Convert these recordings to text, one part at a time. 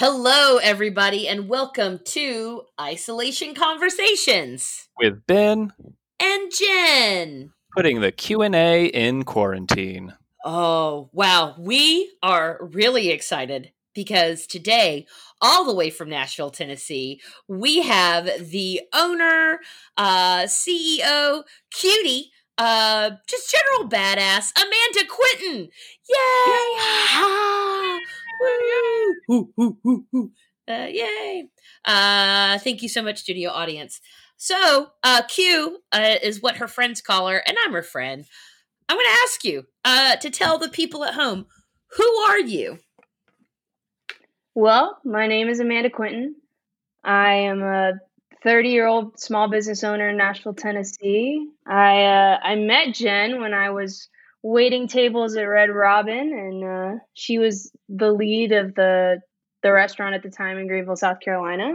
Hello, everybody, and welcome to Isolation Conversations with Ben and Jen. Putting the Q and A in quarantine. Oh wow, we are really excited because today, all the way from Nashville, Tennessee, we have the owner, uh, CEO, cutie, uh, just general badass, Amanda Quinton. Yay! Woo! Uh, yay! Uh, thank you so much, studio audience. So, uh, Q uh, is what her friends call her, and I'm her friend. I'm going to ask you uh, to tell the people at home who are you? Well, my name is Amanda Quinton. I am a 30 year old small business owner in Nashville, Tennessee. I uh, I met Jen when I was waiting tables at Red Robin, and uh, she was the lead of the the restaurant at the time in Greenville, South Carolina.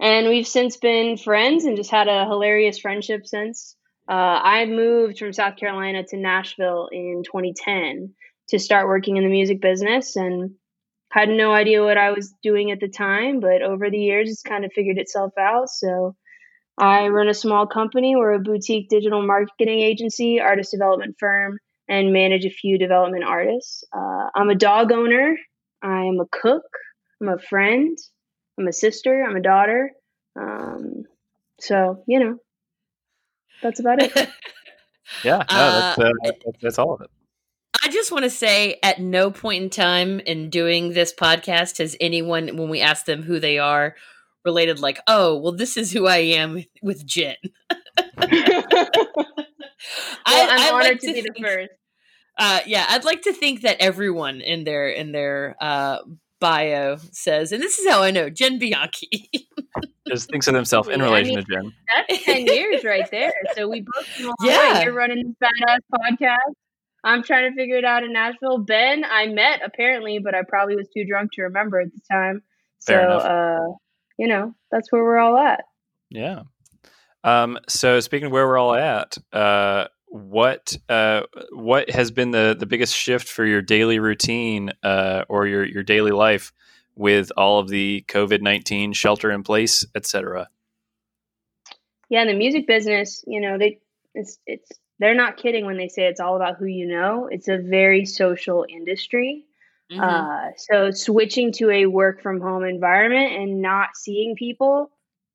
And we've since been friends and just had a hilarious friendship since. Uh, I moved from South Carolina to Nashville in 2010 to start working in the music business and had no idea what I was doing at the time, but over the years it's kind of figured itself out. So I run a small company. We're a boutique digital marketing agency, artist development firm, and manage a few development artists. Uh, I'm a dog owner. I'm a cook. I'm a friend. I'm a sister. I'm a daughter. Um, so you know, that's about it. yeah, no, that's, uh, uh, that's all of it. I just want to say, at no point in time in doing this podcast has anyone, when we ask them who they are, related like, "Oh, well, this is who I am with Jen." well, I, am honored like to, to, be think, the first. Uh, yeah, I'd like to think that everyone in their in their uh, bio says, and this is how I know Jen Bianchi. Just thinks of himself in relation I mean, to Jen. That's ten years right there. So we both yeah. You're running this badass podcast. I'm trying to figure it out in Nashville. Ben, I met apparently, but I probably was too drunk to remember at the time. So, uh, you know, that's where we're all at. Yeah. Um, so speaking of where we're all at, uh, what uh, what has been the the biggest shift for your daily routine uh, or your your daily life with all of the COVID nineteen shelter in place, etc. Yeah, in the music business, you know, they it's it's they're not kidding when they say it's all about who you know. It's a very social industry. Mm-hmm. Uh, so switching to a work from home environment and not seeing people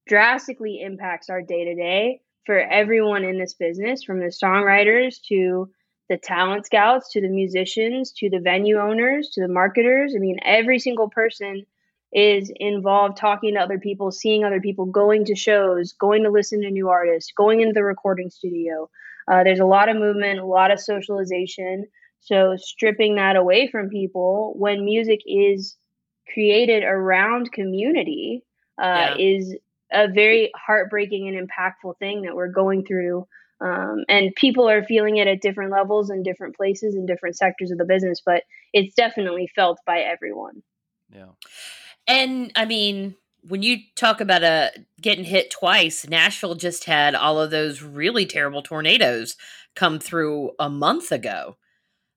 drastically impacts our day to day for everyone in this business, from the songwriters to the talent scouts to the musicians to the venue owners to the marketers. I mean, every single person is involved talking to other people, seeing other people, going to shows, going to listen to new artists, going into the recording studio. Uh, there's a lot of movement, a lot of socialization. So, stripping that away from people when music is created around community uh, yeah. is a very heartbreaking and impactful thing that we're going through. Um, and people are feeling it at different levels and different places and different sectors of the business, but it's definitely felt by everyone. Yeah. And I mean, when you talk about a uh, getting hit twice, Nashville just had all of those really terrible tornadoes come through a month ago.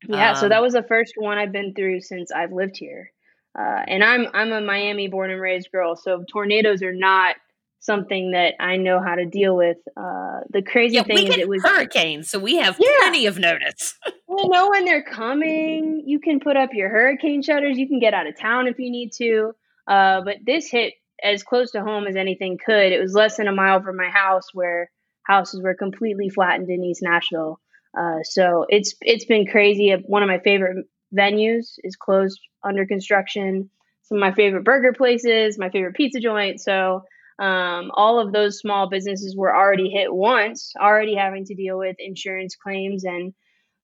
Yeah, um, so that um, was the first one I've been through since I've lived here. Uh, and I'm I'm a Miami born and raised girl, so tornadoes are not something that I know how to deal with. Uh, the crazy yeah, thing is, it was hurricanes, so we have yeah. plenty of notice. you know when they're coming. You can put up your hurricane shutters. You can get out of town if you need to. Uh, but this hit as close to home as anything could. It was less than a mile from my house, where houses were completely flattened in East Nashville. Uh, so it's it's been crazy. One of my favorite venues is closed under construction. Some of my favorite burger places, my favorite pizza joint. So um, all of those small businesses were already hit once, already having to deal with insurance claims and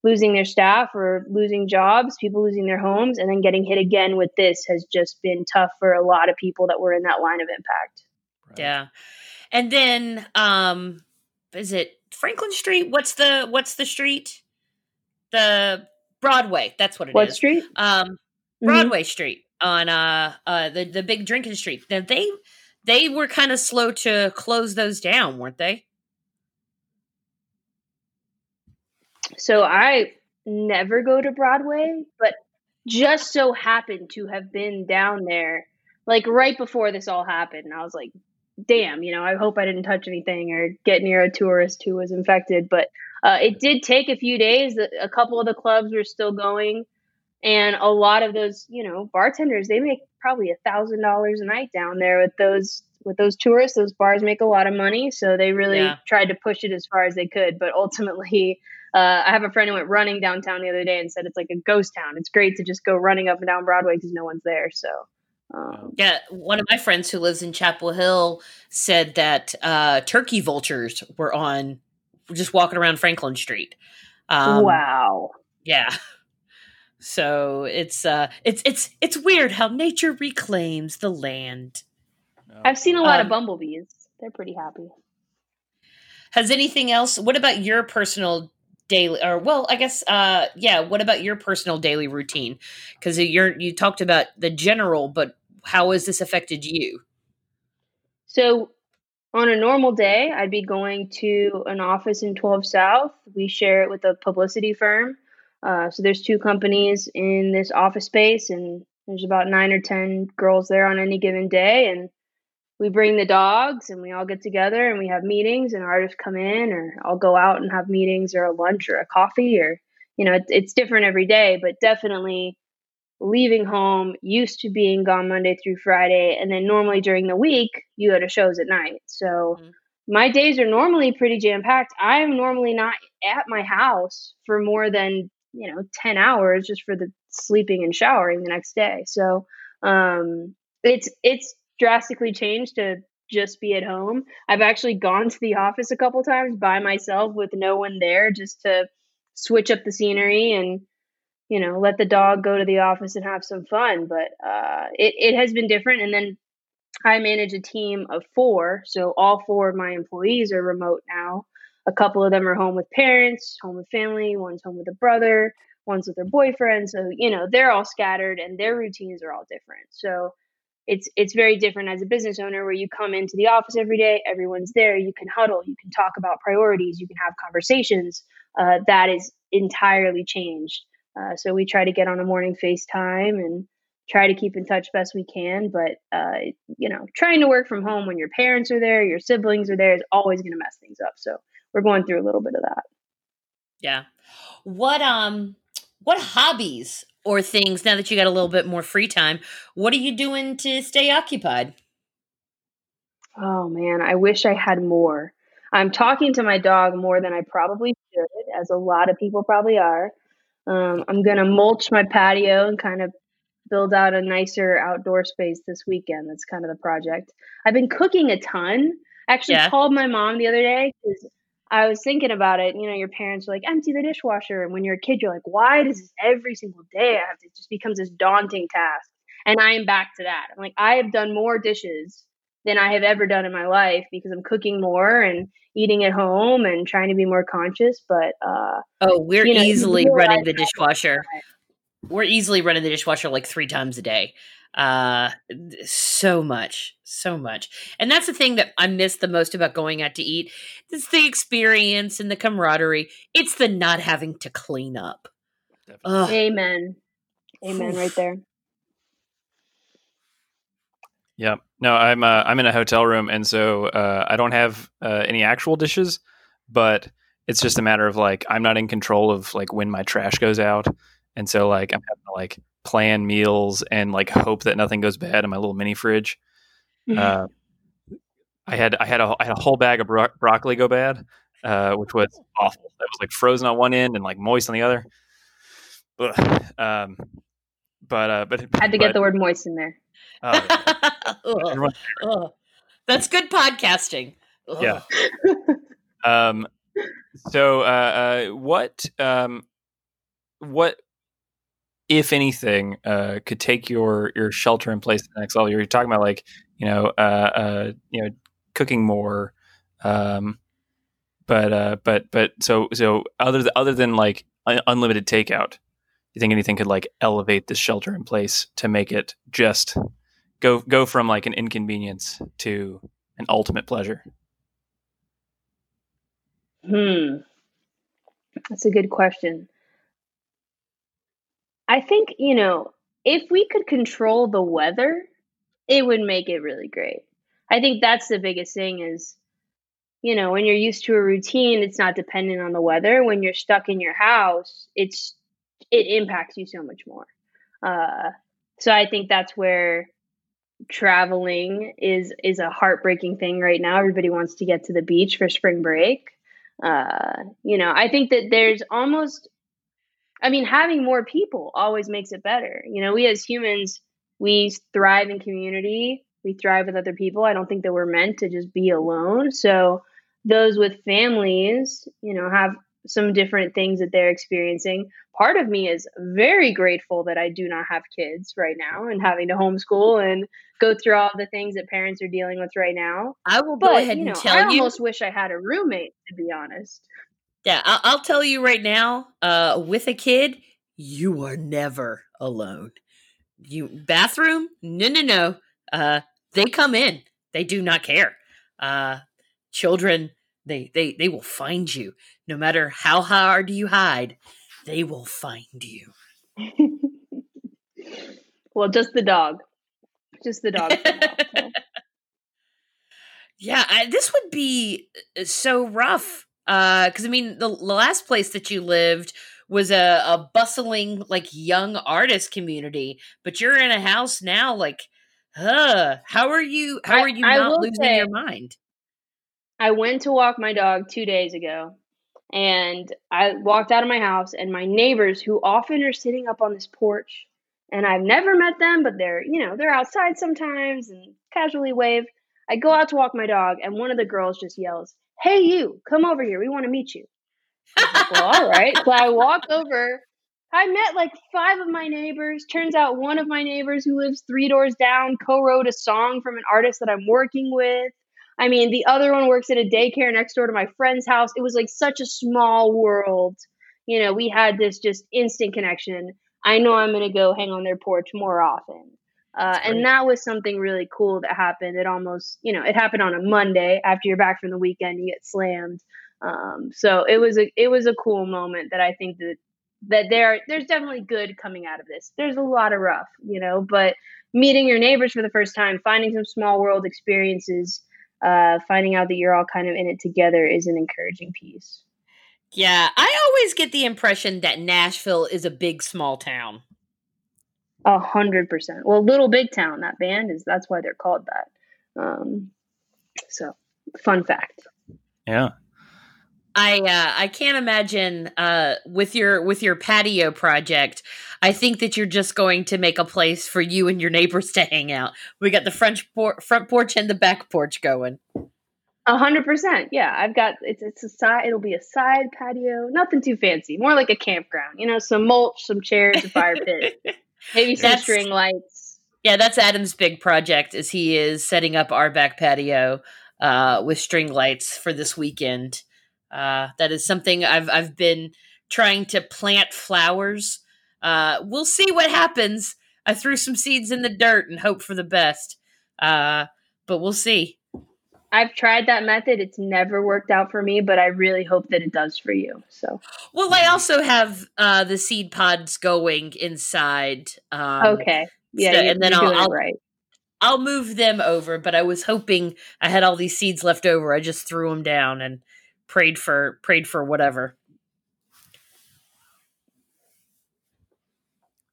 losing their staff or losing jobs, people losing their homes, and then getting hit again with this has just been tough for a lot of people that were in that line of impact. Right. Yeah. And then um is it Franklin Street? What's the what's the street? The Broadway. That's what it what is. street? Um Broadway mm-hmm. Street on uh uh the the big drinking street. Now they they were kind of slow to close those down, weren't they? So I never go to Broadway, but just so happened to have been down there like right before this all happened. And I was like, damn, you know, I hope I didn't touch anything or get near a tourist who was infected. But uh, it did take a few days. A couple of the clubs were still going. And a lot of those, you know, bartenders, they make probably a thousand dollars a night down there with those with those tourists. Those bars make a lot of money, so they really yeah. tried to push it as far as they could. But ultimately, uh, I have a friend who went running downtown the other day and said it's like a ghost town. It's great to just go running up and down Broadway because no one's there. So um, yeah, one of my friends who lives in Chapel Hill said that uh, turkey vultures were on, just walking around Franklin Street. Um, wow. Yeah. So it's uh, it's it's it's weird how nature reclaims the land. I've seen a lot um, of bumblebees. They're pretty happy. Has anything else? What about your personal daily or well i guess uh yeah what about your personal daily routine because you're you talked about the general but how has this affected you so on a normal day i'd be going to an office in 12 south we share it with a publicity firm uh, so there's two companies in this office space and there's about nine or ten girls there on any given day and we bring the dogs and we all get together and we have meetings and artists come in or I'll go out and have meetings or a lunch or a coffee or you know it's, it's different every day but definitely leaving home used to being gone Monday through Friday and then normally during the week you go to shows at night so mm-hmm. my days are normally pretty jam packed I am normally not at my house for more than you know 10 hours just for the sleeping and showering the next day. So um it's it's drastically changed to just be at home. I've actually gone to the office a couple times by myself with no one there just to switch up the scenery and you know let the dog go to the office and have some fun. But uh, it, it has been different. And then i manage a team of four. So all four of my employees are remote now a couple of them are home with parents home with family one's home with a brother one's with their boyfriend. So you know they're all scattered and their routines are all different. So it's it's very different as a business owner where you come into the office every day everyone's there you can huddle you can talk about priorities you can have conversations uh, that is entirely changed. Uh, so we try to get on a morning facetime and try to keep in touch best we can but uh, you know trying to work from home when your parents are there your siblings are there is always going to mess things up. So we're going through a little bit of that. Yeah. What um what hobbies or things now that you got a little bit more free time what are you doing to stay occupied? Oh man i wish i had more. I'm talking to my dog more than i probably should as a lot of people probably are. Um, i'm going to mulch my patio and kind of build out a nicer outdoor space this weekend. That's kind of the project. I've been cooking a ton. I actually yeah. called my mom the other day because I was thinking about it. You know, your parents are like, empty the dishwasher. And when you're a kid, you're like, why does this every single day I have to, it just becomes this daunting task. And I am back to that. I'm like, I have done more dishes than I have ever done in my life because I'm cooking more and eating at home and trying to be more conscious. But, uh, oh, we're you know, easily running the dishwasher. We're easily running the dishwasher like three times a day uh so much so much. And that's the thing that i miss the most about going out to eat it's the experience and the camaraderie. It's the not having to clean up. Amen. Amen right there. Yeah. No i'm uh, i'm in a hotel room and so uh, i don't have uh, any actual dishes but it's just a matter of like i'm not in control of like when my trash goes out. And so like i'm having to like plan meals and like hope that nothing goes bad in my little mini fridge. Mm-hmm. Uh, I had I had a I had a whole bag of bro- broccoli go bad, uh, which was awful. That was like frozen on one end and like moist on the other. Um, but uh, but had to but, get the word moist in there. Uh, That's good podcasting. Ugh. Yeah. um. So, uh, uh, what um, what if anything, uh, could take your your shelter in place to the next level. You're talking about like you know uh, uh, you know cooking more, um, but uh, but but so so other th- other than like un- unlimited takeout, do you think anything could like elevate the shelter in place to make it just go go from like an inconvenience to an ultimate pleasure? Hmm, that's a good question. I think, you know, if we could control the weather, it would make it really great. I think that's the biggest thing is you know, when you're used to a routine, it's not dependent on the weather. When you're stuck in your house, it's it impacts you so much more. Uh, so I think that's where traveling is is a heartbreaking thing right now. Everybody wants to get to the beach for spring break. Uh, you know, I think that there's almost I mean, having more people always makes it better. You know, we as humans, we thrive in community. We thrive with other people. I don't think that we're meant to just be alone. So those with families, you know, have some different things that they're experiencing. Part of me is very grateful that I do not have kids right now and having to homeschool and go through all the things that parents are dealing with right now. I will go ahead you know, and tell I you. I almost wish I had a roommate, to be honest. Yeah, I'll, I'll tell you right now. Uh, with a kid, you are never alone. You bathroom? No, no, no. Uh, they come in. They do not care. Uh, children, they they they will find you. No matter how hard you hide, they will find you. well, just the dog, just the dog. now, so. Yeah, I, this would be uh, so rough. Uh, because I mean, the, the last place that you lived was a, a bustling, like young artist community, but you're in a house now. Like, huh? How are you? How are you I not will losing say- your mind? I went to walk my dog two days ago, and I walked out of my house, and my neighbors, who often are sitting up on this porch, and I've never met them, but they're you know they're outside sometimes and casually wave. I go out to walk my dog, and one of the girls just yells, "Hey, you! Come over here. We want to meet you." well, all right. So I walk over. I met like five of my neighbors. Turns out one of my neighbors who lives three doors down co wrote a song from an artist that I'm working with. I mean, the other one works at a daycare next door to my friend's house. It was like such a small world. You know, we had this just instant connection. I know I'm going to go hang on their porch more often. Uh, and that was something really cool that happened. It almost, you know, it happened on a Monday after you're back from the weekend, you get slammed. Um, so it was a it was a cool moment that I think that that there there's definitely good coming out of this. There's a lot of rough, you know, but meeting your neighbors for the first time, finding some small world experiences, uh, finding out that you're all kind of in it together is an encouraging piece. Yeah, I always get the impression that Nashville is a big small town. A hundred percent. Well, Little Big Town, that band is that's why they're called that. Um, so, fun fact. Yeah. I uh, I can't imagine uh, with your with your patio project. I think that you're just going to make a place for you and your neighbors to hang out. We got the French por- front porch and the back porch going. A hundred percent. Yeah, I've got it's it's a side. It'll be a side patio. Nothing too fancy. More like a campground. You know, some mulch, some chairs, a fire pit, maybe some That's- string lights. Yeah, that's Adam's big project. Is he is setting up our back patio uh, with string lights for this weekend. Uh, that is something I've I've been trying to plant flowers. Uh, we'll see what happens. I threw some seeds in the dirt and hope for the best. Uh, but we'll see. I've tried that method. It's never worked out for me, but I really hope that it does for you. So Well, I also have uh, the seed pods going inside. Um, okay, yeah, so- you, and then you're I'll- doing I'll- right. I'll move them over, but I was hoping I had all these seeds left over. I just threw them down and prayed for prayed for whatever.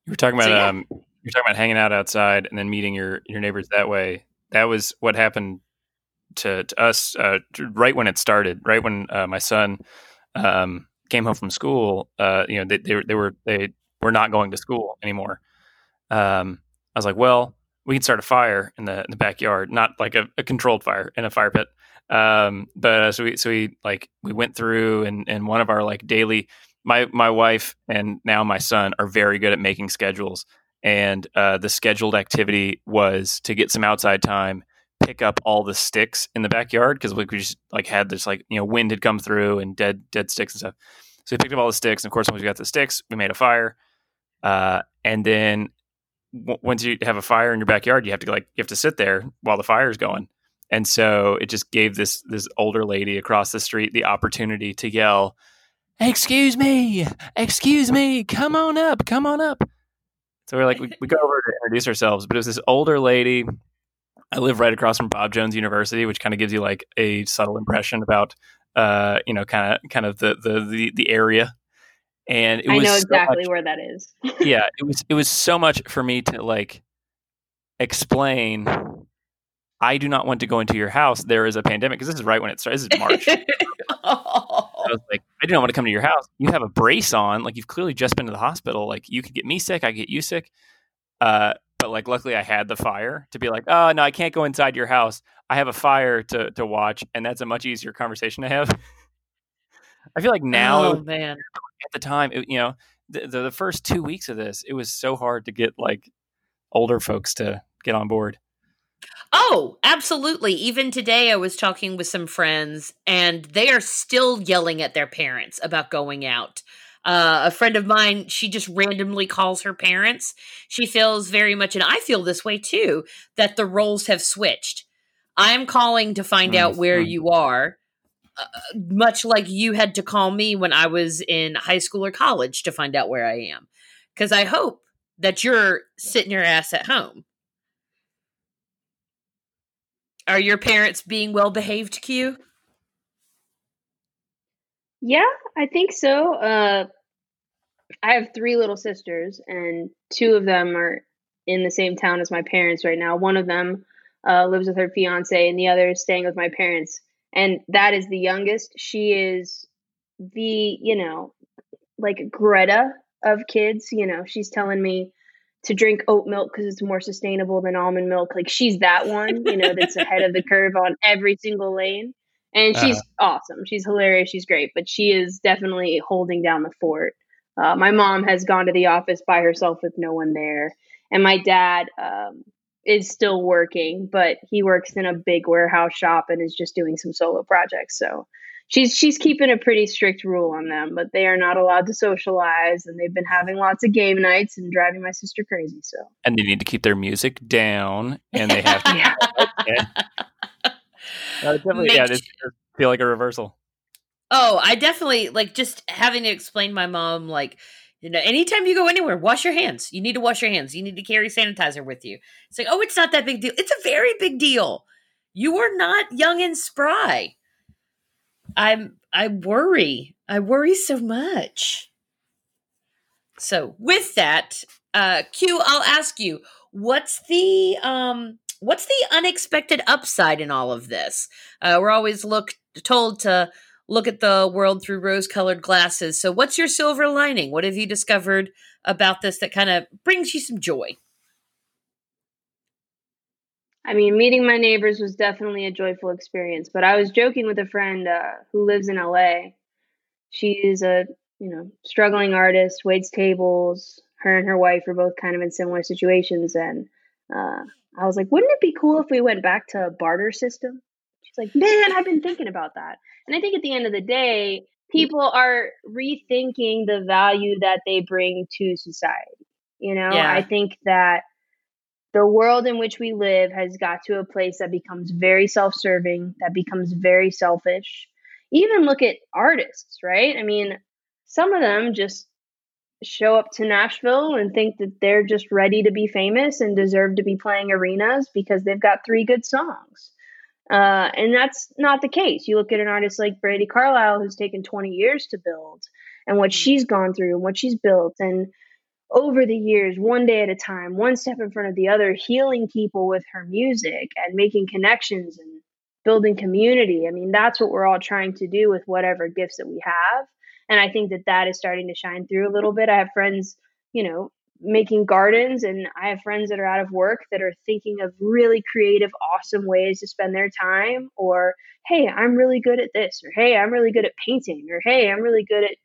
You were talking about So, yeah. um, you're talking about hanging out outside and then meeting your your neighbors that way. That was what happened to, to us uh, right when it started. Right when uh, my son um, came home from school, uh, you know, they, they were they were they were not going to school anymore. Um, I was like, well, we can start a fire in the in the backyard, not like a, a controlled fire in a fire pit. Um, but uh, so we so we like we went through and and one of our like daily my my wife and now my son are very good at making schedules and uh, the scheduled activity was to get some outside time pick up all the sticks in the backyard because we just like had this like you know wind had come through and dead dead sticks and stuff. So we picked up all the sticks and of course once we got the sticks we made a fire uh, and then w- once you have a fire in your backyard you have to like you have to sit there while the fire's going. And so it just gave this this older lady across the street the opportunity to yell excuse me, excuse me, come on up, come on up. So we're like, we, we go over to introduce ourselves, but it was this older lady I live right across from Bob Jones University, which kind of gives you like a subtle impression about, uh, you know, kind of kind of the the the, the area. And it I know so exactly much- where that is. yeah, it was it was so much for me to like explain. I do not want to go into your house. There is a pandemic because this is right when it starts. This is March. Oh. I was like, I do not want to come to your house. You have a brace on. Like, you've clearly just been to the hospital. Like, you could get me sick. I could get you sick. Uh, but like, luckily, I had the fire to be like, oh no, I can't go inside your house. I have a fire to to watch, and that's a much easier conversation to have. I feel like now, oh man. at the time, it, you know, the, the the first two weeks of this, it was so hard to get like older folks to get on board. Oh, absolutely. Even today, I was talking with some friends, and they are still yelling at their parents about going out. Uh, a friend of mine, she just randomly calls her parents. She feels very much, and I feel this way too, that the roles have switched. I'm calling to find out where you are, uh, much like you had to call me when I was in high school or college to find out where I am. Because I hope that you're sitting your ass at home. Are your parents being well behaved, Q? Yeah, I think so. Uh, I have three little sisters, and two of them are in the same town as my parents right now. One of them uh, lives with her fiance, and the other is staying with my parents. And that is the youngest. She is the, you know, like Greta of kids. You know, she's telling me to drink oat milk because it's more sustainable than almond milk. Like she's that one, you know, that's ahead of the curve on every single lane. And she's awesome. She's hilarious. She's great, but she is definitely holding down the fort. Uh, my mom has gone to the office by herself with no one there, and my dad um, is still working, but he works in a big warehouse shop and is just doing some solo projects. So she's she's keeping a pretty strict rule on them, but they are not allowed to socialize, and they've been having lots of game nights and driving my sister crazy. So And they need to keep their music down, and they have to. yeah, yeah. Uh, definitely, yeah, this feel like a reversal. Oh, I definitely like just having to explain my mom like you know anytime you go anywhere wash your hands. You need to wash your hands. You need to carry sanitizer with you. It's like oh it's not that big deal. It's a very big deal. You are not young and spry. I'm i worry. I worry so much. So with that uh q i'll ask you what's the um what's the unexpected upside in all of this uh we're always look told to look at the world through rose colored glasses. So, what's your silver lining? What have you discovered about this that kind of brings you some joy? I mean, meeting my neighbors was definitely a joyful experience. But I was joking with a friend uh, who lives in LA. She's a you know struggling artist, waits tables. Her and her wife are both kind of in similar situations, and uh, I was like, wouldn't it be cool if we went back to a barter system? She's like, man, I've been thinking about that. And I think at the end of the day, mm. people are rethinking the value that they bring to society. You know, Yeah. I think that the world in which we live has got to a place that becomes very self serving, that becomes very selfish. Even look at artists, right? I mean, some of them just show up to Nashville and think that they're just ready to be famous and deserve to be playing arenas because they've got three good songs. Uh, and that's not the case. You look at an artist like Brandi Carlile, who's taken 20 years to build, and what she's gone through and what she's built. And over the years, one day at a time, one step in front of the other, healing people with her music and making connections and building community. I mean, that's what we're all trying to do with whatever gifts that we have. And I think that that is starting to shine through a little bit. I have friends, you know, making gardens, and I have friends that are out of work that are thinking of really creative, awesome ways to spend their time. Or, hey, I'm really good at this, or hey, I'm really good at painting, or hey, I'm really good at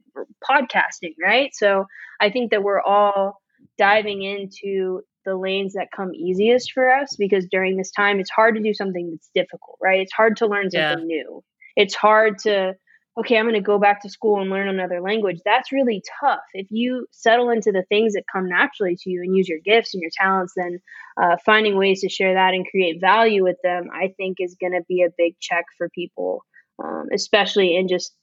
podcasting, right? So I think that we're all diving into the lanes that come easiest for us because during this time it's hard to do something that's difficult, right? It's hard to learn Yeah. something new. It's hard to okay, I'm going to go back to school and learn another language. That's really tough. If you settle into the things that come naturally to you and use your gifts and your talents, then uh, finding ways to share that and create value with them, I think is going to be a big check for people, um, especially in just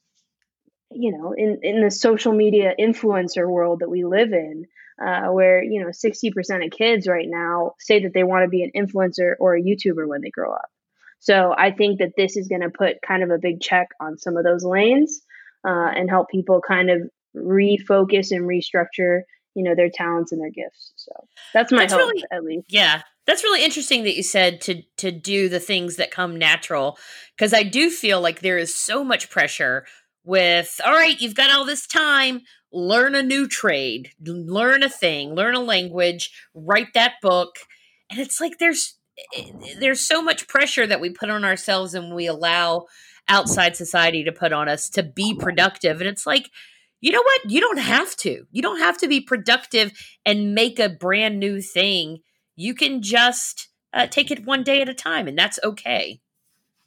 you know, in, in the social media influencer world that we live in, uh, where, you know, 60% of kids right now say that they want to be an influencer or a YouTuber when they grow up. So I think that this is going to put kind of a big check on some of those lanes uh, and help people kind of refocus and restructure, you know, their talents and their gifts. So that's my that's hope, really, at least. Yeah, that's really interesting that you said to to do the things that come natural because I do feel like there is so much pressure with all right, you've got all this time, learn a new trade, learn a thing, learn a language, write that book. And it's like there's there's so much pressure that we put on ourselves and we allow outside society to put on us to be productive and it's like you know what? You don't have to. You don't have to be productive and make a brand new thing. You can just uh, take it one day at a time and that's okay.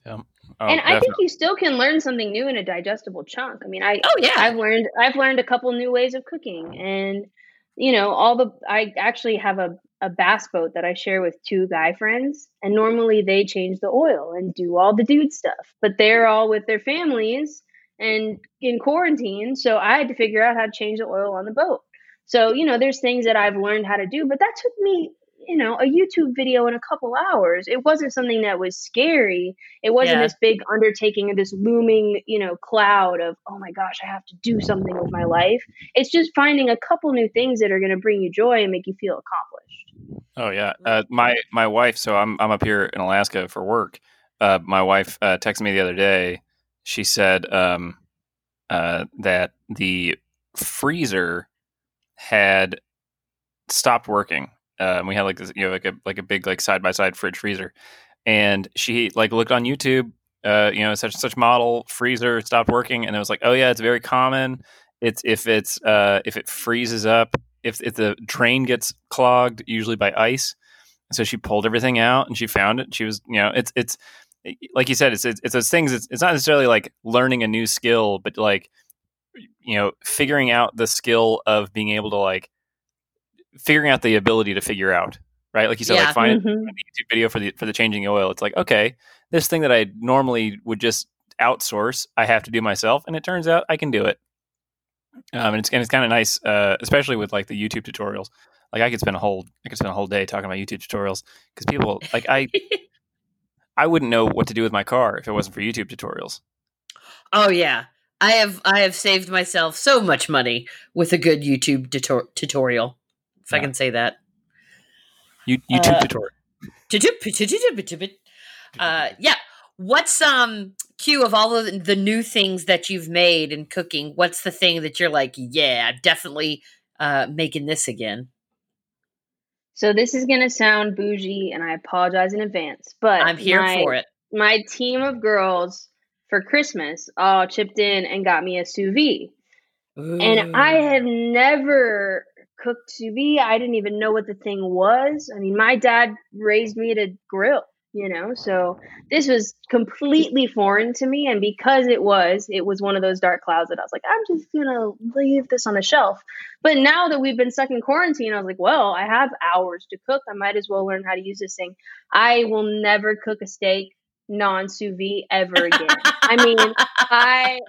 Yeah. Oh, and I think you still can learn something new in a digestible chunk. I mean, I oh yeah, I've learned I've learned a couple new ways of cooking, and you know, all the I actually have a a bass boat that I share with two guy friends, and normally they change the oil and do all the dude stuff, but they're all with their families and in quarantine, so I had to figure out how to change the oil on the boat. So, you know, there's things that I've learned how to do, but that took me, you know, a YouTube video in a couple hours. It wasn't something that was scary. It wasn't yeah. this big undertaking of this looming, you know, cloud of, oh my gosh, I have to do something with my life. It's just finding a couple new things that are going to bring you joy and make you feel accomplished. Oh yeah, uh, my my wife. So I'm I'm up here in Alaska for work. Uh, my wife uh, texted me the other day. She said um, uh, that the freezer had stopped working. Um, we had like this, you know, like a like a big like side by side fridge freezer, and she like looked on YouTube. Uh, you know, such such model freezer stopped working, and it was like, oh yeah, it's very common. It's if it's uh, if it freezes up if if the drain gets clogged, usually by ice. So she pulled everything out and she found it. She was, you know, it's it's like you said, it's it's, it's those things. It's, it's not necessarily like learning a new skill, but like you know, figuring out the skill of being able to like figuring out the ability to figure out right? Like you said, yeah. like find mm-hmm. a YouTube video for the for the changing oil. It's like okay, this thing that I normally would just outsource, I have to do myself, and it turns out I can do it. Um, and it's and it's kind of nice, uh, especially with like the YouTube tutorials. Like I could spend a whole I could spend a whole day talking about YouTube tutorials because people like I I wouldn't know what to do with my car if it wasn't for YouTube tutorials. Oh yeah, I have I have saved myself so much money with a good YouTube tutor- tutorial, if yeah. I can say that. You, YouTube uh, tutorial. Uh, yeah. What's um Q of all of the new things that you've made in cooking? What's the thing that you're like, yeah, definitely uh, making this again? So this is gonna sound bougie, and I apologize in advance, but I'm here my, for it. My team of girls for Christmas all chipped in and got me a sous vide, Ooh. and I have never cooked sous vide. I didn't even know what the thing was. I mean, my dad raised me to grill you know? So this was completely foreign to me and because it was it was one of those dark clouds that i was like i'm just gonna leave this on the shelf. But now that we've been stuck in quarantine i was like well i have hours to cook. I might as well learn how to use this thing. I will never cook a steak non sous vide ever again. I mean i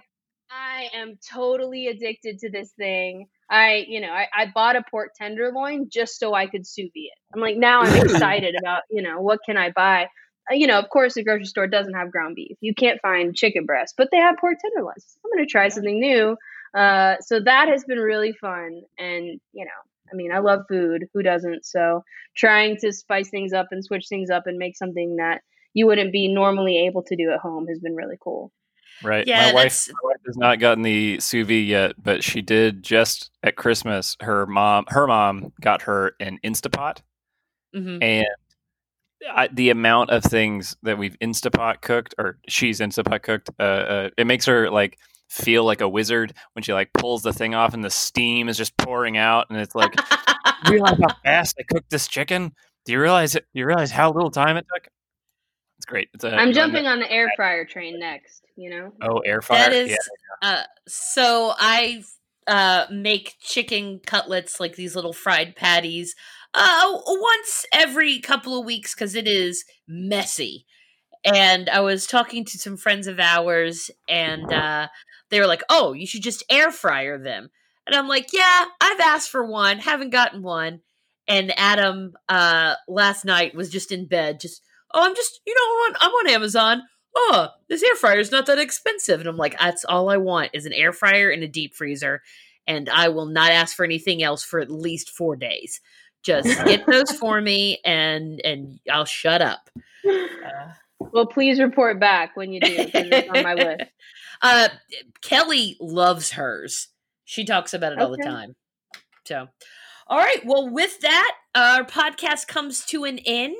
i am totally addicted to this thing I, you know, I, I bought a pork tenderloin just so I could sous vide it. I'm like, now I'm excited about, you know, what can I buy? Uh, you know, of course, the grocery store doesn't have ground beef. You can't find chicken breast, but they have pork tenderloins. I'm going to try something new. Uh, so that has been really fun. And, you know, I mean, I love food. Who doesn't? So trying to spice things up and switch things up and make something that you wouldn't be normally able to do at home has been really cool. Right. Yeah, my wife, my wife has not gotten the sous vide yet, but she did just at Christmas. Her mom, her mom got her an Instapot, mm-hmm. and I, the amount of things that we've Instapot cooked, or she's Instapot cooked, uh, uh, it makes her like feel like a wizard when she like pulls the thing off and the steam is just pouring out, and it's like, you realize how fast I cooked this chicken? Do you realize it? Do you realize how little time it took? It's great. It's a, I'm jumping on the air fryer train next. You know. Oh, air fryer. That is. Yeah. Uh, so I uh, make chicken cutlets, like these little fried patties, uh, once every couple of weeks because it is messy. and I was talking to some friends of ours, and uh, they were like, "Oh, you should just air fryer them." And I'm like, "Yeah, I've asked for one, haven't gotten one." And Adam uh, last night was just in bed, just, "Oh, I'm just, you know, I'm on Amazon. Oh, this air fryer is not that expensive." And I'm like, "That's all I want is an air fryer and a deep freezer." And I will not ask for anything else for at least four days. Just get those for me, and and I'll shut up. Uh, well, please report back when you do. It's on my list. Uh, Kelly loves hers. She talks about it okay. all the time. So, all right. Well, with that, our podcast comes to an end.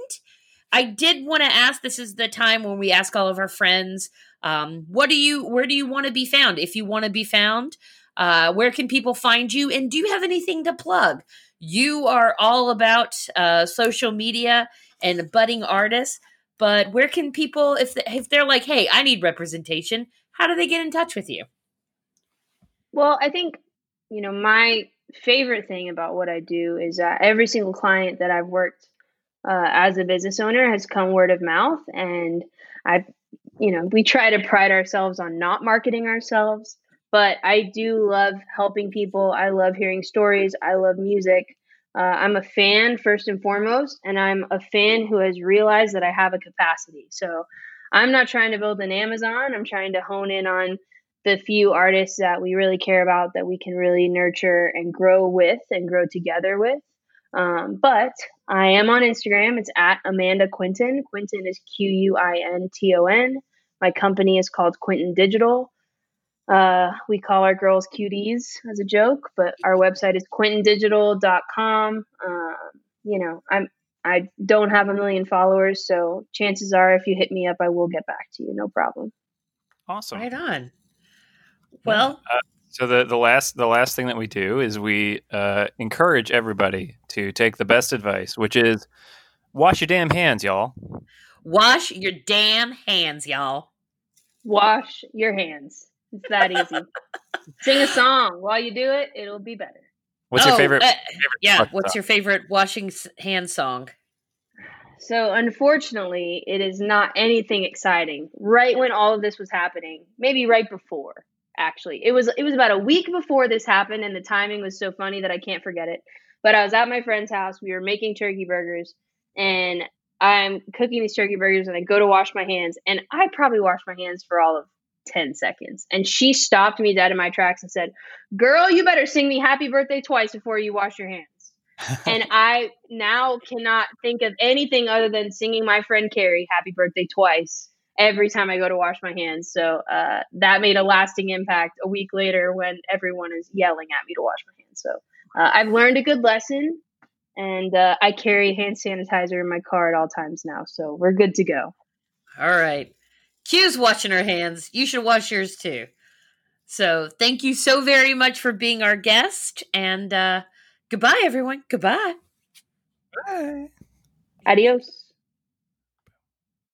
I did want to ask. This is the time when we ask all of our friends, um, "What do you? Where do you want to be found? If you want to be found, uh, where can people find you? And do you have anything to plug? You are all about uh, social media and budding artists. But where can people, if if they're like, hey, I need representation, how do they get in touch with you? Well, I think you know my favorite thing about what I do is that every single client that I've worked uh, as a business owner has come word of mouth, and I've you know we try to pride ourselves on not marketing ourselves, but I do love helping people. I love hearing stories. I love music. Uh, I'm a fan first and foremost, and I'm a fan who has realized that I have a capacity. So I'm not trying to build an Amazon. I'm trying to hone in on the few artists that we really care about that we can really nurture and grow with and grow together with. Um, but I am on Instagram. It's at Amanda Quinton. Quinton is Q U I N T O N. My company is called Quinton Digital. Uh, we call our girls cuties as a joke, but our website is quintondigital.com. Um, you know, I'm I don't have a million followers, so chances are, if you hit me up, I will get back to you. No problem. Awesome. Right on. Well, uh, so the the last the last thing that we do is we uh, encourage everybody to take the best advice, which is wash your damn hands, y'all. Wash your damn hands, y'all. Wash your hands. It's that easy. Sing a song while you do it; it'll be better. What's oh, your favorite, uh, favorite Yeah, what's song? your favorite washing hand song? So, unfortunately, it is not anything exciting. Right when all of this was happening, maybe right before, actually, it was it was about a week before this happened, and the timing was so funny that I can't forget it. But I was at my friend's house. We were making turkey burgers, and I'm cooking these turkey burgers, and I go to wash my hands, and I probably washed my hands for all of 10 seconds. And she stopped me dead in my tracks and said, Girl, you better sing me happy birthday twice before you wash your hands. and I now cannot think of anything other than singing my friend Carrie happy birthday twice every time I go to wash my hands. So uh, that made a lasting impact a week later when everyone is yelling at me to wash my hands. So uh, I've learned a good lesson. And uh, I carry hand sanitizer in my car at all times now. So we're good to go. All right. Q's washing her hands. You should wash yours too. So thank you so very much for being our guest. And uh, goodbye, everyone. Goodbye. Bye. Adios.